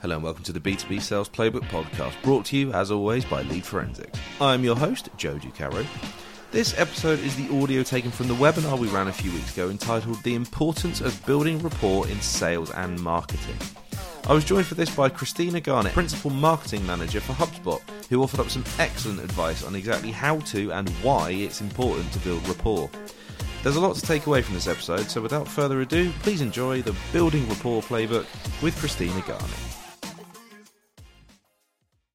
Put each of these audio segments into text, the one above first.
Hello and welcome to the B2B Sales Playbook podcast, brought to you, as always, by Lead Forensics. I'm your host, Joe Ducarreaux. This episode is the audio taken from the webinar we ran a few weeks ago entitled The Importance of Building Rapport in Sales and Marketing. I was joined for this by Christina Garnett, Principal Marketing Manager for HubSpot, who offered up some excellent advice on exactly how to and why it's important to build rapport. There's a lot to take away from this episode, so without further ado, please enjoy the Building Rapport Playbook with Christina Garnett.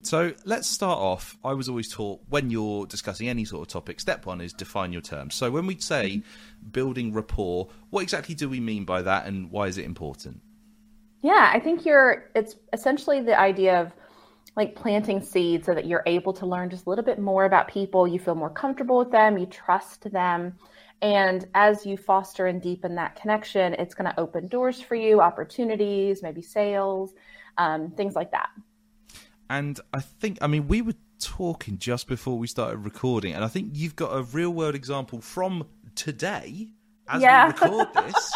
So let's start off. I was always taught when you're discussing any sort of topic, step one is define your terms. So when we say building rapport, what exactly do we mean by that and why is it important? Yeah, I think you're, it's essentially the idea of like planting seeds so that you're able to learn just a little bit more about people. You feel more comfortable with them, you trust them. And as you foster and deepen that connection, it's going to open doors for you, opportunities, maybe sales, um, things like that. And I think, I mean, we were talking just before we started recording, and I think you've got a real world example from today, as yeah. we record this,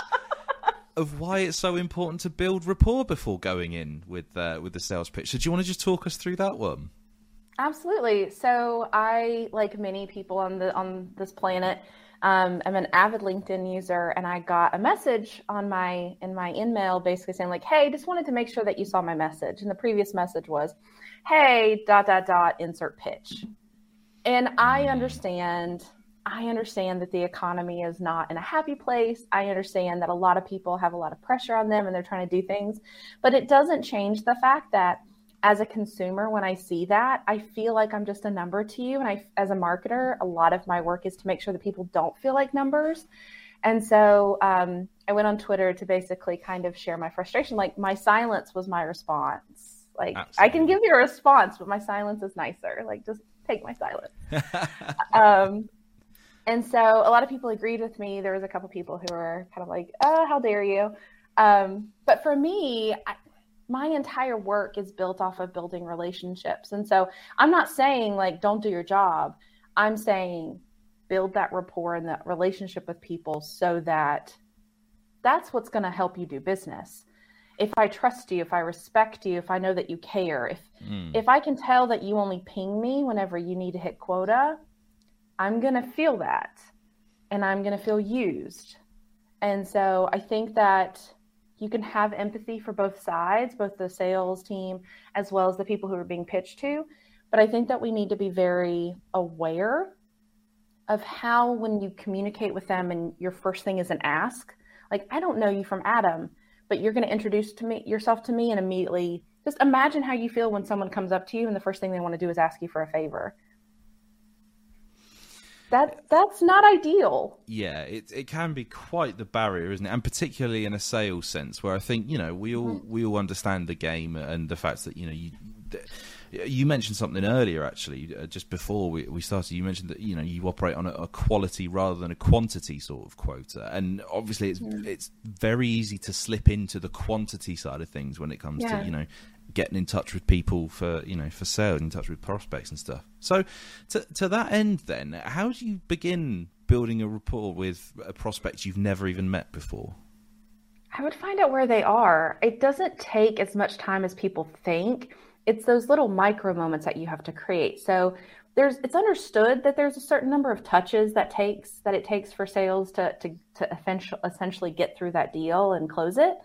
of why it's so important to build rapport before going in with uh, with the sales pitch. So, do you want to just talk us through that one? Absolutely. So, I, like many people on the on this planet, um, I'm an avid LinkedIn user, and I got a message on my in my email basically saying like, "Hey, just wanted to make sure that you saw my message." And the previous message was, "Hey, dot dot dot, insert pitch." And I understand. I understand that the economy is not in a happy place. I understand that a lot of people have a lot of pressure on them and they're trying to do things, but it doesn't change the fact that as a consumer when i see that i feel like i'm just a number to you and i as a marketer a lot of my work is to make sure that people don't feel like numbers and so um, i went on twitter to basically kind of share my frustration like my silence was my response like Absolutely. i can give you a response but my silence is nicer like just take my silence um, and so a lot of people agreed with me there was a couple people who were kind of like oh how dare you um, but for me I, my entire work is built off of building relationships. And so I'm not saying like don't do your job. I'm saying build that rapport and that relationship with people so that that's what's going to help you do business. If I trust you, if I respect you, if I know that you care, if mm. if I can tell that you only ping me whenever you need to hit quota, I'm going to feel that and I'm going to feel used. And so I think that you can have empathy for both sides, both the sales team as well as the people who are being pitched to. But I think that we need to be very aware of how, when you communicate with them and your first thing is an ask, like, I don't know you from Adam, but you're going to introduce to me yourself to me and immediately just imagine how you feel when someone comes up to you and the first thing they want to do is ask you for a favor that that's not ideal. Yeah, it it can be quite the barrier, isn't it? And particularly in a sales sense, where I think you know we all mm-hmm. we all understand the game and the fact that you know you. You mentioned something earlier, actually, uh, just before we, we started. You mentioned that you know you operate on a, a, quality rather than a quantity sort of quota, and obviously it's yeah. it's very easy to slip into the quantity side of things when it comes yeah. to you know getting in touch with people for you know for sales, in touch with prospects and stuff. So, to to that end, then, how do you begin building a rapport with a prospect you've never even met before? I would find out where they are. It doesn't take as much time as people think. It's those little micro moments that you have to create. So there's it's understood that there's a certain number of touches that takes that it takes for sales to to to essentially get through that deal and close it.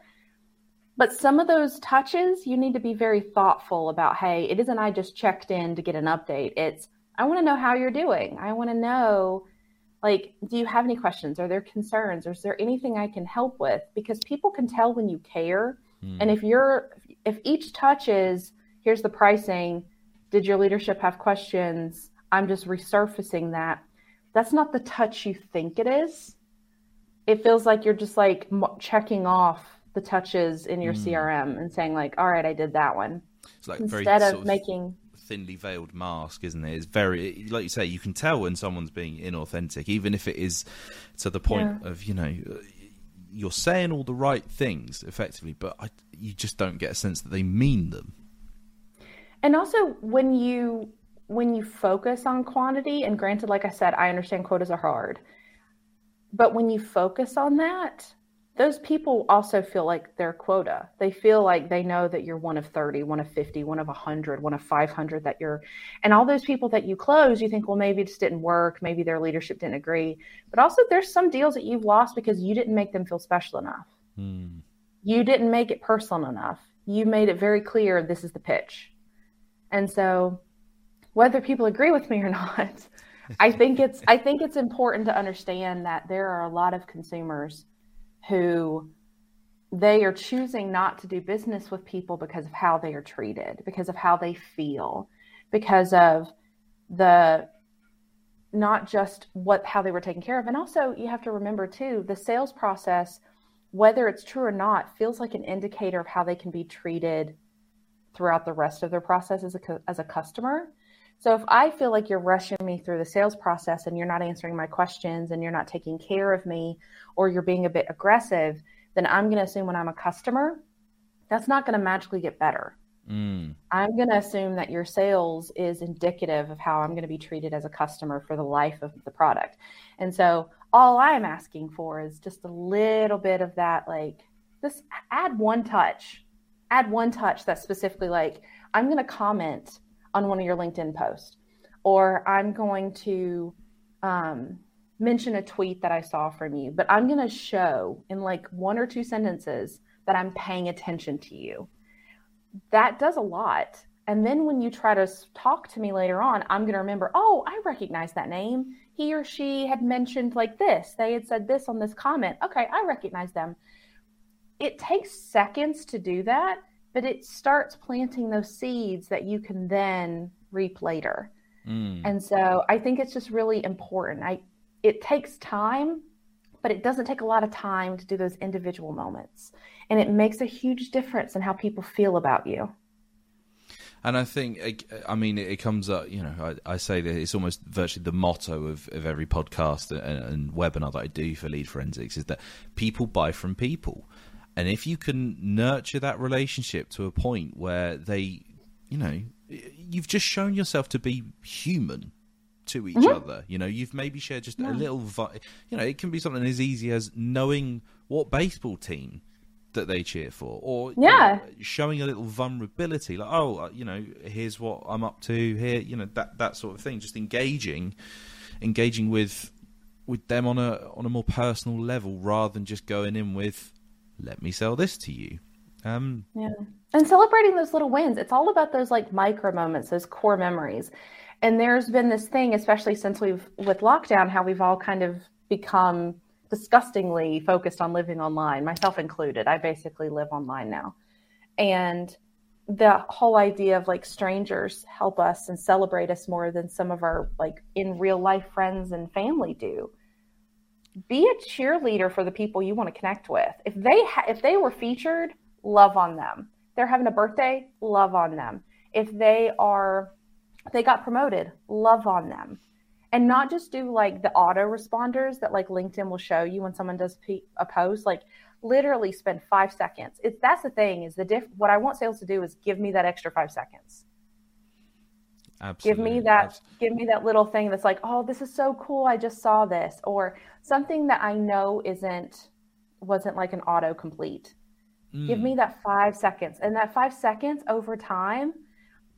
But some of those touches, you need to be very thoughtful about hey, it isn't I just checked in to get an update. It's I want to know how you're doing. I want to know like do you have any questions are there concerns or is there anything i can help with because people can tell when you care mm. and if you're if each touch is here's the pricing did your leadership have questions i'm just resurfacing that that's not the touch you think it is it feels like you're just like checking off the touches in your mm. CRM and saying like, all right, I did that one. It's like instead of, of making thinly veiled mask, isn't it? It's very, like you say, you can tell when someone's being inauthentic, even if it is to the point yeah. of you know you're saying all the right things effectively, but I, you just don't get a sense that they mean them. And also, when you when you focus on quantity, and granted, like I said, I understand quotas are hard, but when you focus on that, those people also feel like their quota. They feel like they know that you're one of 30, one of 50, one of 100, one of 500 that you're, and all those people that you close, you think, well, maybe it just didn't work. Maybe their leadership didn't agree. But also, there's some deals that you've lost because you didn't make them feel special enough. Hmm. You didn't make it personal enough. You made it very clear this is the pitch. And so, whether people agree with me or not, I think it's I think it's important to understand that there are a lot of consumers who they are choosing not to do business with people because of how they are treated, because of how they feel, because of the not just what how they were taken care of. And also you have to remember too the sales process whether it's true or not feels like an indicator of how they can be treated throughout the rest of their process as a as a customer so if I feel like you're rushing me through the sales process and you're not answering my questions and you're not taking care of me or you're being a bit aggressive, then I'm going to assume when I'm a customer, that's not going to magically get better. Mm. I'm going to assume that your sales is indicative of how I'm going to be treated as a customer for the life of the product. And so all I'm asking for is just a little bit of that, like, just add one touch, add one touch that's specifically like, I'm going to comment on one of your LinkedIn posts, or I'm going to um, mention a tweet that I saw from you, but I'm going to show in like one or two sentences that I'm paying attention to you. That does a lot. And then when you try to talk to me later on, I'm going to remember, oh, I recognize that name. He or she had mentioned like this. They had said this on this comment. Okay, I recognize them. It takes seconds to do that, but it starts planting those seeds that you can then reap later. Mm. And so I think it's just really important. I it takes time, but it doesn't take a lot of time to do those individual moments. And it makes a huge difference in how people feel about you. And I think, I mean, it comes up, you know, I, I say that it's almost virtually the motto of, of every podcast and, and webinar that I do for Lead Forensics is that people buy from people. And if you can nurture that relationship to a point where they, you know, you've just shown yourself to be human to each mm-hmm. other. You know, you've maybe shared just yeah. a little, vi- you know, it can be something as easy as knowing what baseball team that they cheer for, or yeah, you know, showing a little vulnerability, like oh, uh, you know, here's what I'm up to here, you know, that that sort of thing. Just engaging, engaging with with them on a on a more personal level rather than just going in with let me sell this to you. Um, yeah. And celebrating those little wins. It's all about those like micro moments, those core memories. And there's been this thing, especially since we've with lockdown, how we've all kind of become disgustingly focused on living online, myself included. I basically live online now. And the whole idea of like strangers help us and celebrate us more than some of our like in real life friends and family do be a cheerleader for the people you want to connect with. If they ha- if they were featured, love on them. They're having a birthday, love on them. If they are they got promoted, love on them. And not just do like the auto responders that like LinkedIn will show you when someone does a post, like literally spend 5 seconds. It's that's the thing is the diff what I want sales to do is give me that extra 5 seconds. Absolutely. Give me that Absolutely. give me that little thing that's like, "Oh, this is so cool. I just saw this." Or something that I know isn't wasn't like an autocomplete. Mm. Give me that 5 seconds. And that 5 seconds over time,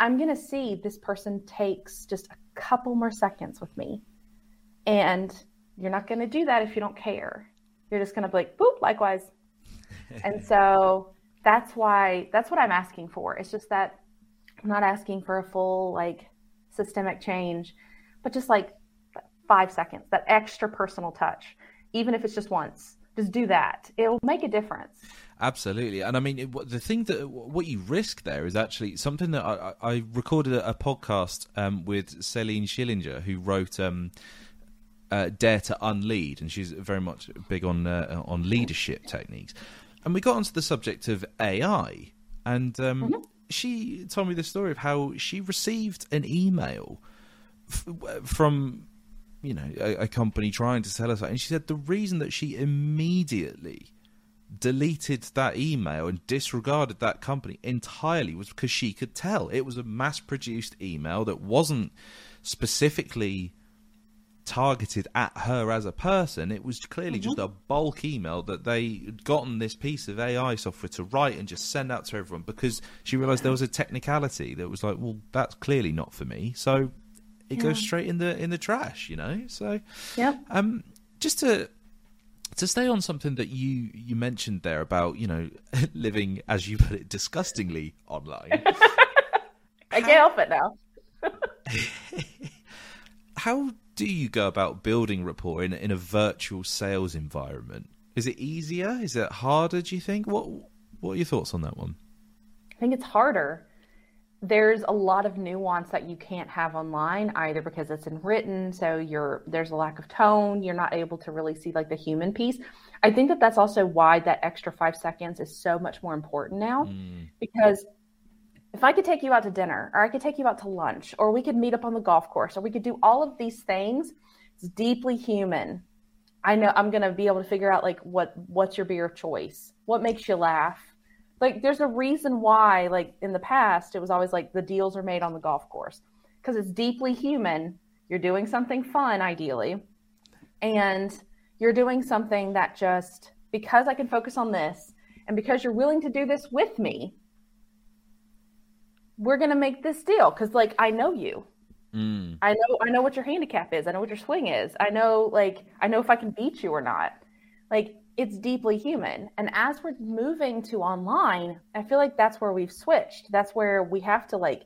I'm going to see this person takes just a couple more seconds with me. And you're not going to do that if you don't care. You're just going to be like, boop, likewise. and so that's why, that's what I'm asking for. It's just that I'm not asking for a full, like, systemic change, but just like five seconds, that extra personal touch, even if it's just once. Just do that. It'll make a difference. Absolutely, and I mean it, the thing that what you risk there is actually something that I, I recorded a, podcast um, with Celine Schillinger, who wrote um, uh, "Dare to Unlead," and she's very much big on uh, on leadership techniques. And we got onto the subject of AI, and um, mm-hmm she told me the story of how she received an email f- from you know a, a, company trying to sell her something. And she said the reason that she immediately deleted that email and disregarded that company entirely was because she could tell it was a mass produced email that wasn't specifically targeted at her as a person. It was clearly mm-hmm. just a bulk email that they had gotten this piece of AI software to write and just send out to everyone because she realized there was a technicality that was like, well, that's clearly not for me. So it yeah. goes straight in the in the trash, you know. So yeah. Um, just to to stay on something that you you mentioned there about you know living as you put it disgustingly online. I can't help it now. how do you go about building rapport in in a virtual sales environment? Is it easier? Is it harder? Do you think? What What are your thoughts on that one? I think it's harder. There's a lot of nuance that you can't have online either because it's in written, so you're there's a lack of tone. You're not able to really see like the human piece. I think that that's also why that extra five seconds is so much more important now, mm. because if I could take you out to dinner, or I could take you out to lunch, or we could meet up on the golf course, or we could do all of these things, it's deeply human. I know I'm gonna be able to figure out like what what's your beer of choice, what makes you laugh. Like there's a reason why, like in the past, it was always like the deals are made on the golf course because it's deeply human. You're doing something fun, ideally, and you're doing something that just because I can focus on this, and because you're willing to do this with me, we're gonna make this deal because like I know you. Mm. I know I know what your handicap is. I know what your swing is. I know like I know if I can beat you or not. Like it's deeply human. And as we're moving to online, I feel like that's where we've switched. That's where we have to like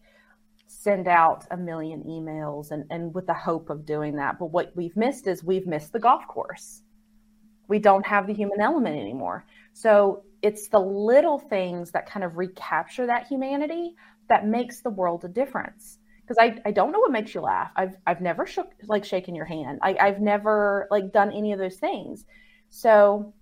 send out a million emails and, and with the hope of doing that. But what we've missed is we've missed the golf course. We don't have the human element anymore. So it's the little things that kind of recapture that humanity that makes the world a difference. Because I, I don't know what makes you laugh. I've i've never shook like shaken your hand. I, i've never like done any of those things. So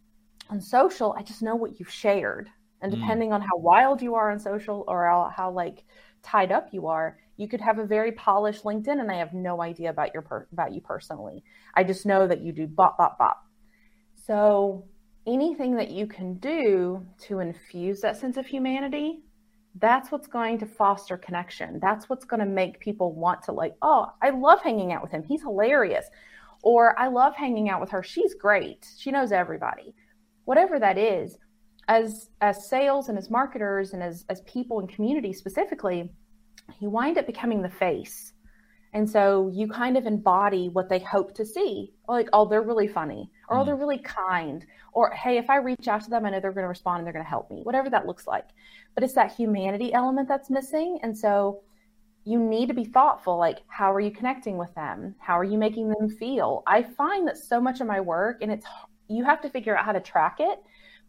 on social i just know what you've shared. And mm. depending mm. on how wild you are on social or how, how like tied up you are you could have a very polished linkedin and i have no idea about your per- about you personally. I just know that you do bop bop bop. So anything that you can do to infuse that sense of humanity that's what's going to foster connection. That's what's going to make people want to like, oh, I love hanging out with him. He's hilarious. Or I love hanging out with her. She's great. She knows everybody. Whatever that is, as as sales and as marketers and as as people and community specifically, you wind up becoming the face. And so you kind of embody what they hope to see. Like, oh, they're really funny, or oh, they're mm. really kind, or hey, if I reach out to them, I know they're going to respond and they're going to help me, whatever that looks like. But it's that humanity element that's missing. And so you need to be thoughtful like how are you connecting with them? How are you making them feel? I find that so much of my work and it's you have to figure out how to track it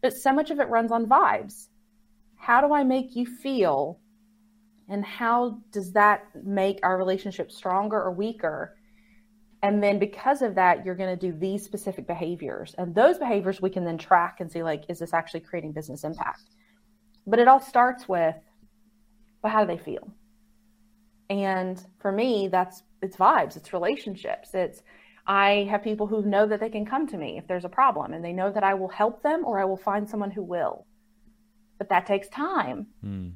but so much of it runs on vibes. How do i make you feel? And how does that make our relationship stronger or weaker and then because of that you're going to do these specific behaviors and those behaviors we can then track and see like is this actually creating business impact but it all starts with, but how do they feel? And for me, that's it's vibes, it's relationships. It's I have people who know that they can come to me if there's a problem and they know that I will help them or I will find someone who will. But that takes time. Mm.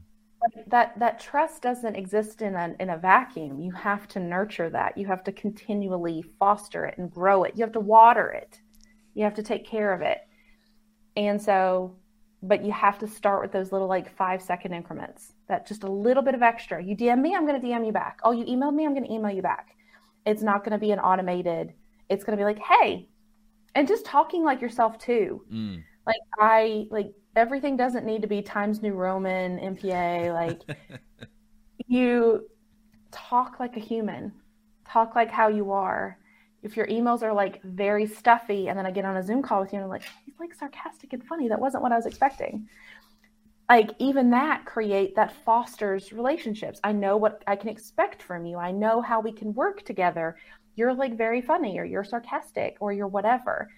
That that trust doesn't exist in a in a vacuum. You have to nurture that. You have to continually foster it and grow it. You have to water it. You have to take care of it. And so but you have to start with those little like five second increments that just a little bit of extra you dm me i'm going to dm you back oh you emailed me i'm going to email you back it's not going to be an automated it's going to be like hey and just talking like yourself too mm. like i like everything doesn't need to be times new roman mpa like you talk like a human talk like how you are if your emails are like very stuffy and then I get on a Zoom call with you and I'm like, he's like sarcastic and funny. That wasn't what I was expecting. Like even that create that fosters relationships. I know what I can expect from you. I know how we can work together. You're like very funny or you're sarcastic or you're whatever.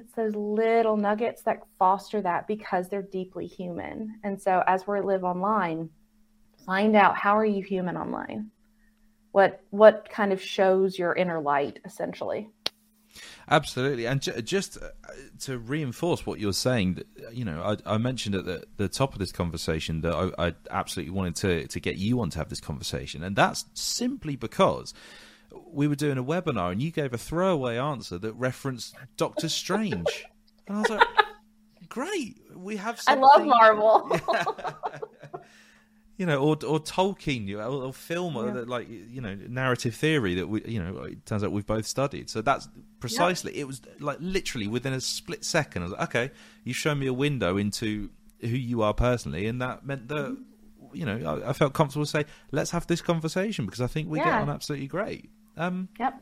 It's those little nuggets that foster that because they're deeply human. And so as we live online, find out how are you human online? what what kind of shows your inner light essentially absolutely and j- just uh, to reinforce what you're saying you know i, I mentioned at the, the, top of this conversation that I, I, absolutely wanted to, to get you on to have this conversation and that's simply because we were doing a webinar and you gave a throwaway answer that referenced Doctor Strange, and I was like, great, we have. Something. I love Marvel. you know, or or Tolkien, or, or film, yeah. or like you know, narrative theory that we, you know, it turns out we've both studied. So that's precisely. Yeah. It was like literally within a split second. I was like, okay, you show me a window into who you are personally, and that meant that. Mm-hmm you know, I, I, felt comfortable to say, let's have this conversation because I think we yeah. get on absolutely great. Um, yep.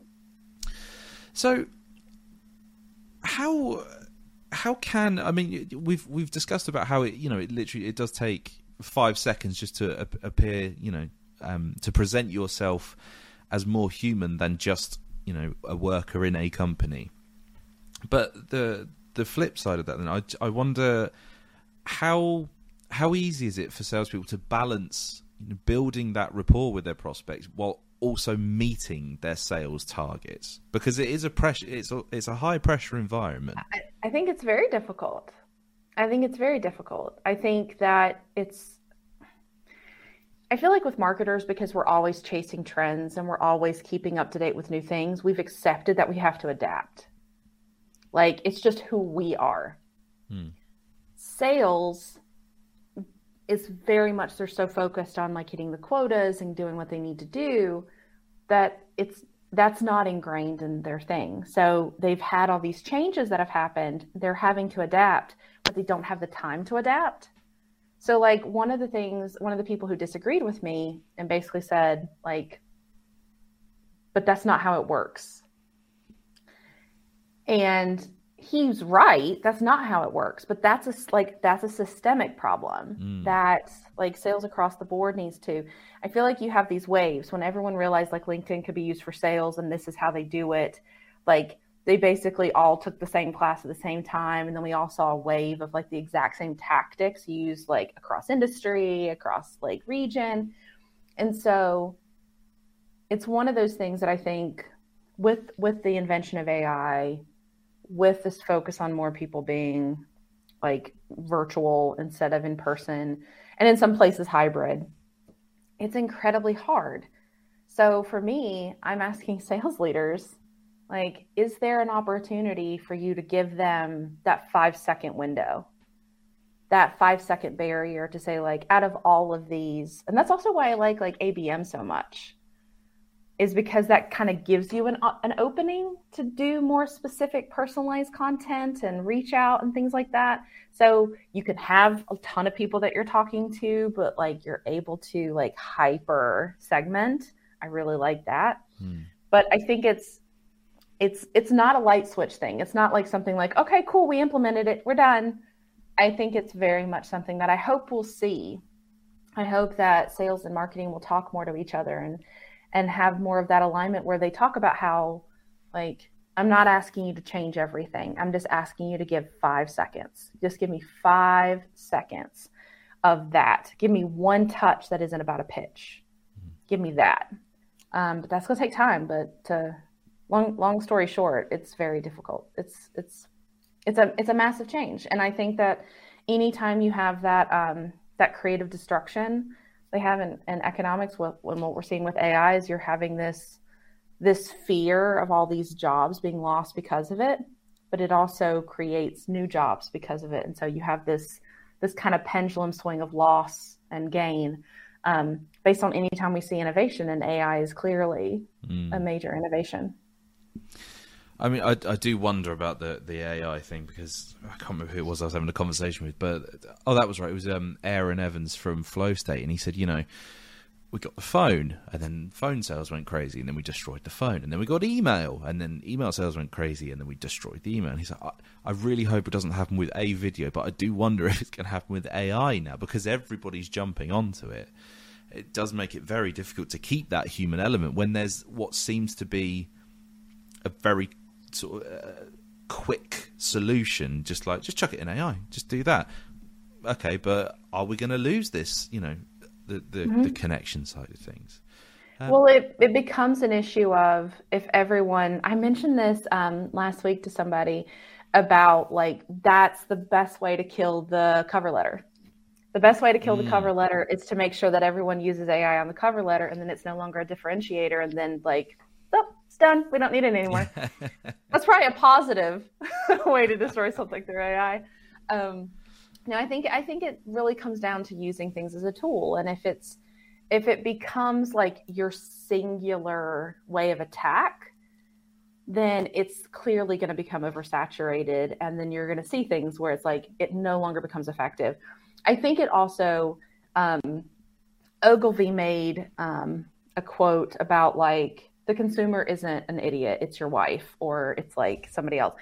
So, how how can I mean we've we've discussed about how it you know it literally it does take five seconds just to appear you know um, to present yourself as more human than just you know a worker in a company. But the the flip side of that, then I I wonder how how easy is it for salespeople to balance you know, building that rapport with their prospects while also meeting their sales targets? Because it is a pressure. It's a, it's a high pressure environment. I, I think it's very difficult. I think it's very difficult. I think that it's. I feel like with marketers, because we're always chasing trends and we're always keeping up to date with new things, we've accepted that we have to adapt. Like it's just who we are. Hmm. Sales is very much they're so focused on like hitting the quotas and doing what they need to do that it's that's not ingrained in their thing. So they've had all these changes that have happened. They're having to adapt, but they don't have the time to adapt. So like one of the things, one of the people who disagreed with me and basically said like, but that's not how it works. And he's right that's not how it works but that's a like that's a systemic problem mm. that like sales across the board needs to i feel like you have these waves when everyone realized like linkedin could be used for sales and this is how they do it like they basically all took the same class at the same time and then we all saw a wave of like the exact same tactics used like across industry across like region and so it's one of those things that i think with with the invention of ai with this focus on more people being like virtual instead of in person and in some places hybrid it's incredibly hard. So for me i'm asking sales leaders like is there an opportunity for you to give them that 5 second window? That 5 second barrier to say like out of all of these and that's also why i like like abm so much is because that kind of gives you an, uh, an opening to do more specific personalized content and reach out and things like that. So you can have a ton of people that you're talking to but like you're able to like hyper segment. I really like that. Hmm. but i think it's it's it's not a light switch thing. It's not like something like okay cool we implemented it we're done. I think it's very much something that i hope we'll see. I hope that sales and marketing will talk more to each other and and have more of that alignment where they talk about how like I'm not asking you to change everything. I'm just asking you to give 5 seconds. Just give me 5 seconds of that. Give me one touch that isn't about a pitch. Mm-hmm. Give me that. Um, but that's going to take time, but to long long story short, it's very difficult. It's it's it's a it's a massive change, and I think that anytime you have that um, that creative destruction, they have in, in economics what, when what we're seeing with ai is you're having this this fear of all these jobs being lost because of it but it also creates new jobs because of it and so you have this this kind of pendulum swing of loss and gain um, based on any time we see innovation and ai is clearly mm. a major innovation I mean, I, I do wonder about the, the AI thing because I can't remember who it was I was having a conversation with, but oh, that was right. It was um, Aaron Evans from Flow State, and he said, you know, we got the phone, and then phone sales went crazy, and then we destroyed the phone, and then we got email, and then email sales went crazy, and then we destroyed the email. And he's like, I, I really hope it doesn't happen with a video, but I do wonder if it's going to happen with AI now because everybody's jumping onto it. It does make it very difficult to keep that human element when there's what seems to be a very sort of uh, quick solution, just like just chuck it in AI, just do that. Okay, but are we going to lose this? You know, the the, mm-hmm. the connection side of things. Um, well, it it becomes an issue of if everyone. I mentioned this um, last week to somebody about like that's the best way to kill the cover letter. The best way to kill mm. the cover letter is to make sure that everyone uses AI on the cover letter, and then it's no longer a differentiator, and then like oh, done. We don't need it anymore. That's probably a positive way to destroy something through AI. Um, no, I think I think it really comes down to using things as a tool, and if it's if it becomes like your singular way of attack, then it's clearly going to become oversaturated, and then you're going to see things where it's like it no longer becomes effective. I think it also um, Ogilvy made um, a quote about like the consumer isn't an idiot, it's your wife or it's like somebody else.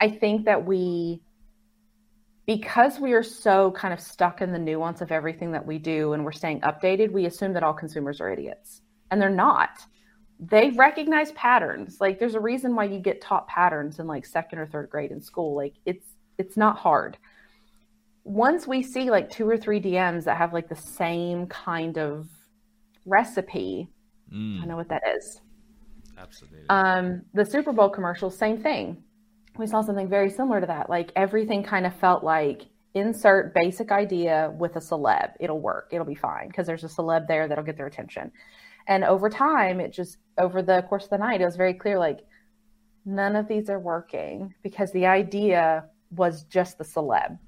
I think that we because we are so kind of stuck in the nuance of everything that we do and we're staying updated, we assume that all consumers are idiots. And they're not. They recognize patterns. Like there's a reason why you get taught patterns in like second or third grade in school. Like it's it's not hard once we see like two or three DMs that have like the same kind of recipe, mm. I know what that is. Absolutely. Um, the Super Bowl commercial, same thing. We saw something very similar to that. Like everything kind of felt like insert basic idea with a celeb. It'll work. It'll be fine because there's a celeb there that'll get their attention. And over time, it just over the course of the night, it was very clear like none of these are working because the idea was just the celeb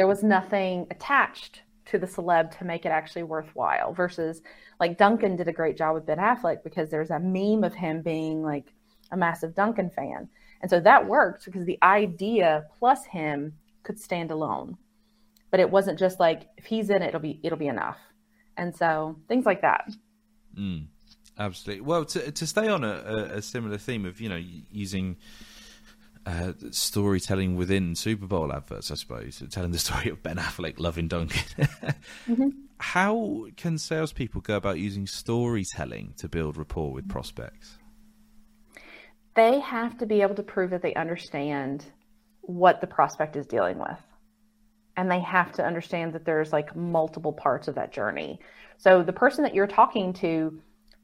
there was nothing attached to the celeb to make it actually worthwhile versus like Dunkin' did a great job with Ben Affleck because there's a meme of him being like a massive Dunkin' fan. And so that worked because the idea plus him could stand alone. But it wasn't just like if he's in it, it'll be it'll be enough. And so things like that. Mm, absolutely. Well, to to stay on a, a similar theme of you know using uh, storytelling within Super Bowl adverts, I suppose, telling the story of Ben Affleck loving Dunkin'. mm-hmm. How can salespeople go about using storytelling to build rapport with prospects? They have to be able to prove that they understand what the prospect is dealing with. And they have to understand that there's like multiple parts of that journey. So the person that you're talking to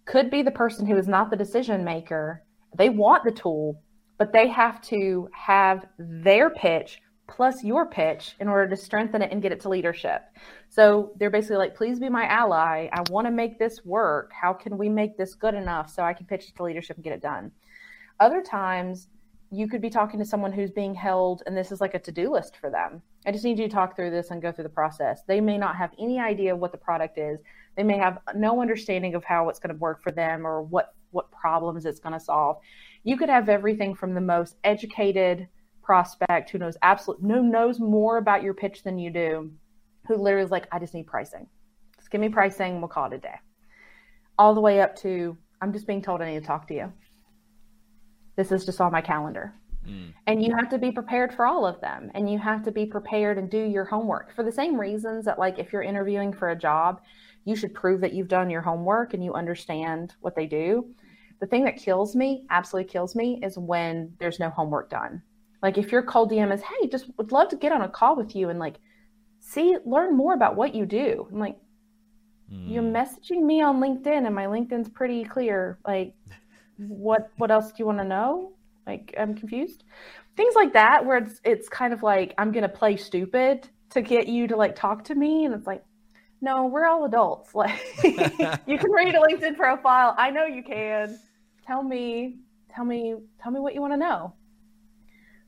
could be the person who is not the decision maker. They want the tool, but they have to have their pitch plus your pitch in order to strengthen it and get it to leadership. So they're basically like, please be my ally. I want to make this work. How can we make this good enough so I can pitch it to leadership and get it done? Other times, you could be talking to someone who's being held, and this is like a to do list for them. I just need you to talk through this and go through the process. They may not have any idea what the product is. They may have no understanding of how it's going to work for them or what what problems it's going to solve you could have everything from the most educated prospect who knows absolutely who knows more about your pitch than you do, who literally is like, I just need pricing. Just give me pricing, we'll call it a day. All the way up to I'm just being told I need to talk to you. This is just on my calendar. Mm. And you have to be prepared for all of them. And you have to be prepared and do your homework for the same reasons that, like, if you're interviewing for a job, you should prove that you've done your homework and you understand what they do. The thing that kills me, absolutely kills me, is when there's no homework done. Like if your cold DM is, hey, just would love to get on a call with you and like see, learn more about what you do. I'm like, mm. you're messaging me on LinkedIn and my LinkedIn's pretty clear. Like, what what else do you want to know? Like, I'm confused. Things like that where it's it's kind of like I'm gonna play stupid to get you to like talk to me, and it's like, no, we're all adults. Like you can read a LinkedIn profile. I know you can. Tell me, tell me, tell me what you want to know.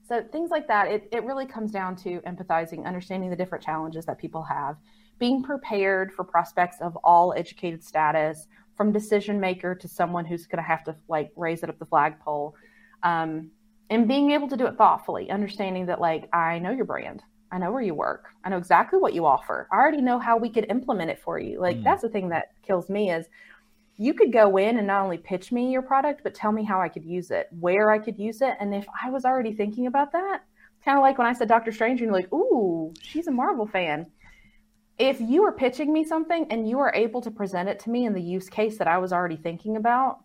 So things like that, it, it really comes down to empathizing, understanding the different challenges that people have, being prepared for prospects of all educated status, from decision maker to someone who's going to have to like raise it up the flagpole, um, and being able to do it thoughtfully, understanding that like I know your brand, I know where you work. I know exactly what you offer. I already know how we could implement it for you. Like mm. that's the thing that kills me is you could go in and not only pitch me your product, but tell me how I could use it, where I could use it. And if I was already thinking about that, kind of like when I said Doctor Strange, and you're like, ooh, she's a Marvel fan. If you were pitching me something and you are able to present it to me in the use case that I was already thinking about,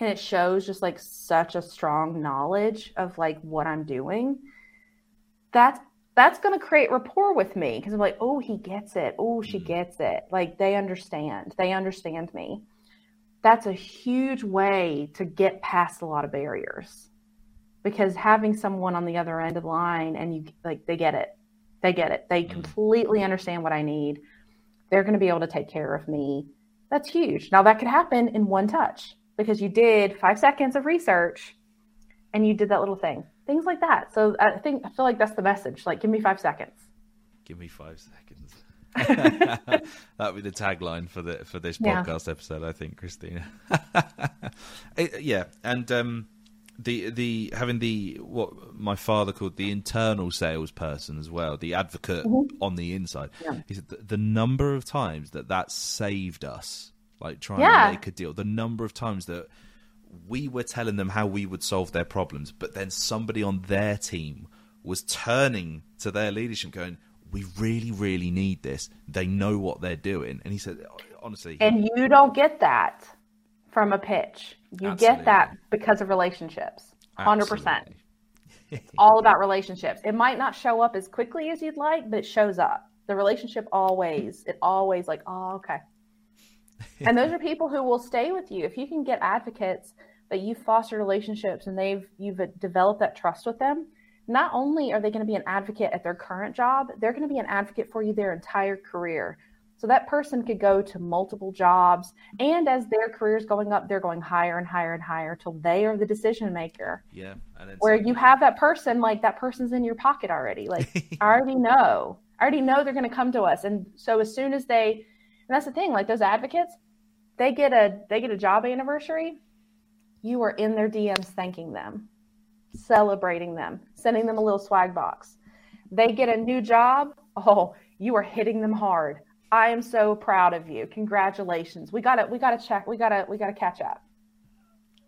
and it shows just like such a strong knowledge of like what I'm doing, that's that's going to create rapport with me because I'm like, oh, he gets it. Oh, she mm-hmm. gets it. Like they understand. They understand me. That's a huge way to get past a lot of barriers because having someone on the other end of the line and you like they get it. They get it. They mm-hmm. completely understand what I need. They're going to be able to take care of me. That's huge. Now that could happen in one touch. because you did five seconds of research and you did that little thing. Things like that. So I think I feel like that's the message. Like, give me five seconds. Give me five seconds. that would be the tagline for the for this podcast yeah. episode, I think, Christina. it, yeah, and um, the the having the what my father called the internal salesperson as well, the advocate mm-hmm. on the inside. Yeah. He said the, the, number of times that that saved us, like trying yeah. to make a deal, the number of times that we were telling them how we would solve their problems, but then somebody on their team was turning to their leadership, going, "We really, really need this. They know what they're doing." And he said, honestly, and you don't get that from a pitch. You Absolutely. get that because of relationships. 100%. it's all about relationships. It might not show up as quickly as you'd like, but it shows up. The relationship always, it always like, oh, okay. and those are people who will stay with you. If you can get advocates that you foster relationships and they've you've developed that trust with them, not only are they going to be an advocate at their current job, they're going to be an advocate for you their entire career. So that person could go to multiple jobs. And as their career is going up, they're going higher and higher and higher till they are the decision maker. Yeah. Where you have that person, like that person's in your pocket already. Like, I already know. I already know they're going to come to us. And so as soon as they, and that's the thing, like those advocates, they get a they get a job anniversary. You are in their DMs thanking them, celebrating them, sending them a little swag box. They get a new job. Oh, you are hitting them hard I am so proud of you. Congratulations. We gotta we gotta check. We gotta we gotta catch up.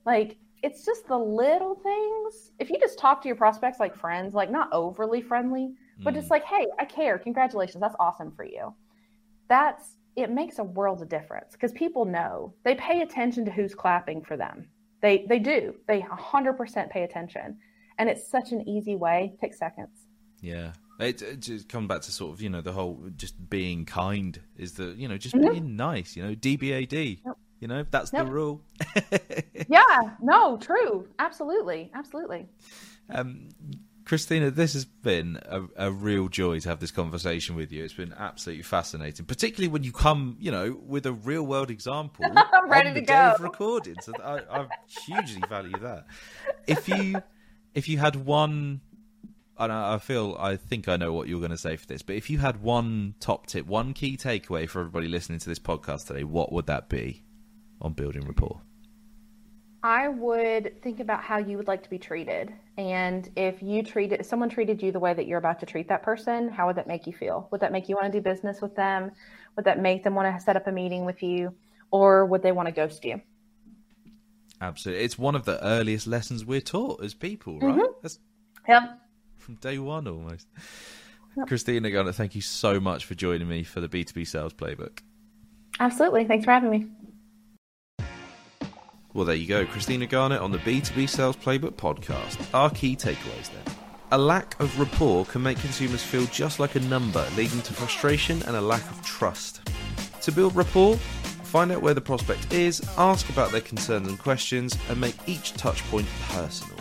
Like it's just the little things. If you just talk to your prospects like friends, like not overly friendly, but mm. just like, hey, I care. Congratulations. That's awesome for you. That's it makes a world of difference because people know they pay attention to who's clapping for them. They they do. They 100% pay attention. And it's such an easy way. Take seconds. Yeah. It, it just comes back to sort of you know the whole just being kind is the you know just mm-hmm. being nice you know DBAD yep. you know that's yep. the rule. yeah, no, true, absolutely, absolutely. Um, Christina, this has been a, a, real joy to have this conversation with you. It's been absolutely fascinating, particularly when you come, you know, with a real world example ready to go. of recording. So I, I hugely value that. If you if you had one and I feel I think I know what you're going to say for this, but if you had one top tip, one key takeaway for everybody listening to this podcast today, what would that be on building rapport? I would think about how you would like to be treated, and if you treated if someone treated you the way that you're about to treat that person, how would that make you feel? Would that make you want to do business with them? Would that make them want to set up a meeting with you, or would they want to ghost you? Absolutely, it's one of the earliest lessons we're taught as people, right? Mm-hmm. That's... Yep from day one almost. Yep. Christina Garnett, thank you so much for joining me for the B2B Sales Playbook. Absolutely. Thanks for having me. Well, there you go. Christina Garnett on the B2B Sales Playbook podcast. Our key takeaways then. A lack of rapport can make consumers feel just like a number, leading to frustration and a lack of trust. To build rapport, find out where the prospect is, ask about their concerns and questions, and make each touchpoint personal.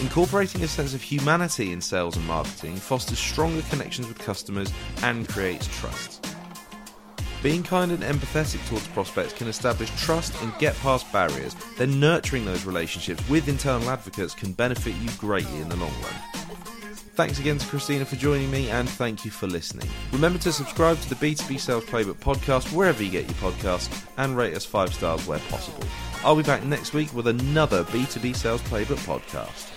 Incorporating a sense of humanity in sales and marketing fosters stronger connections with customers and creates trust. Being kind and empathetic towards prospects can establish trust and get past barriers, then nurturing those relationships with internal advocates can benefit you greatly in the long run. Thanks again to Christina for joining me and thank you for listening. Remember to subscribe to the B2B Sales Playbook podcast wherever you get your podcasts and rate us five stars where possible. I'll be back next week with another B2B Sales Playbook podcast.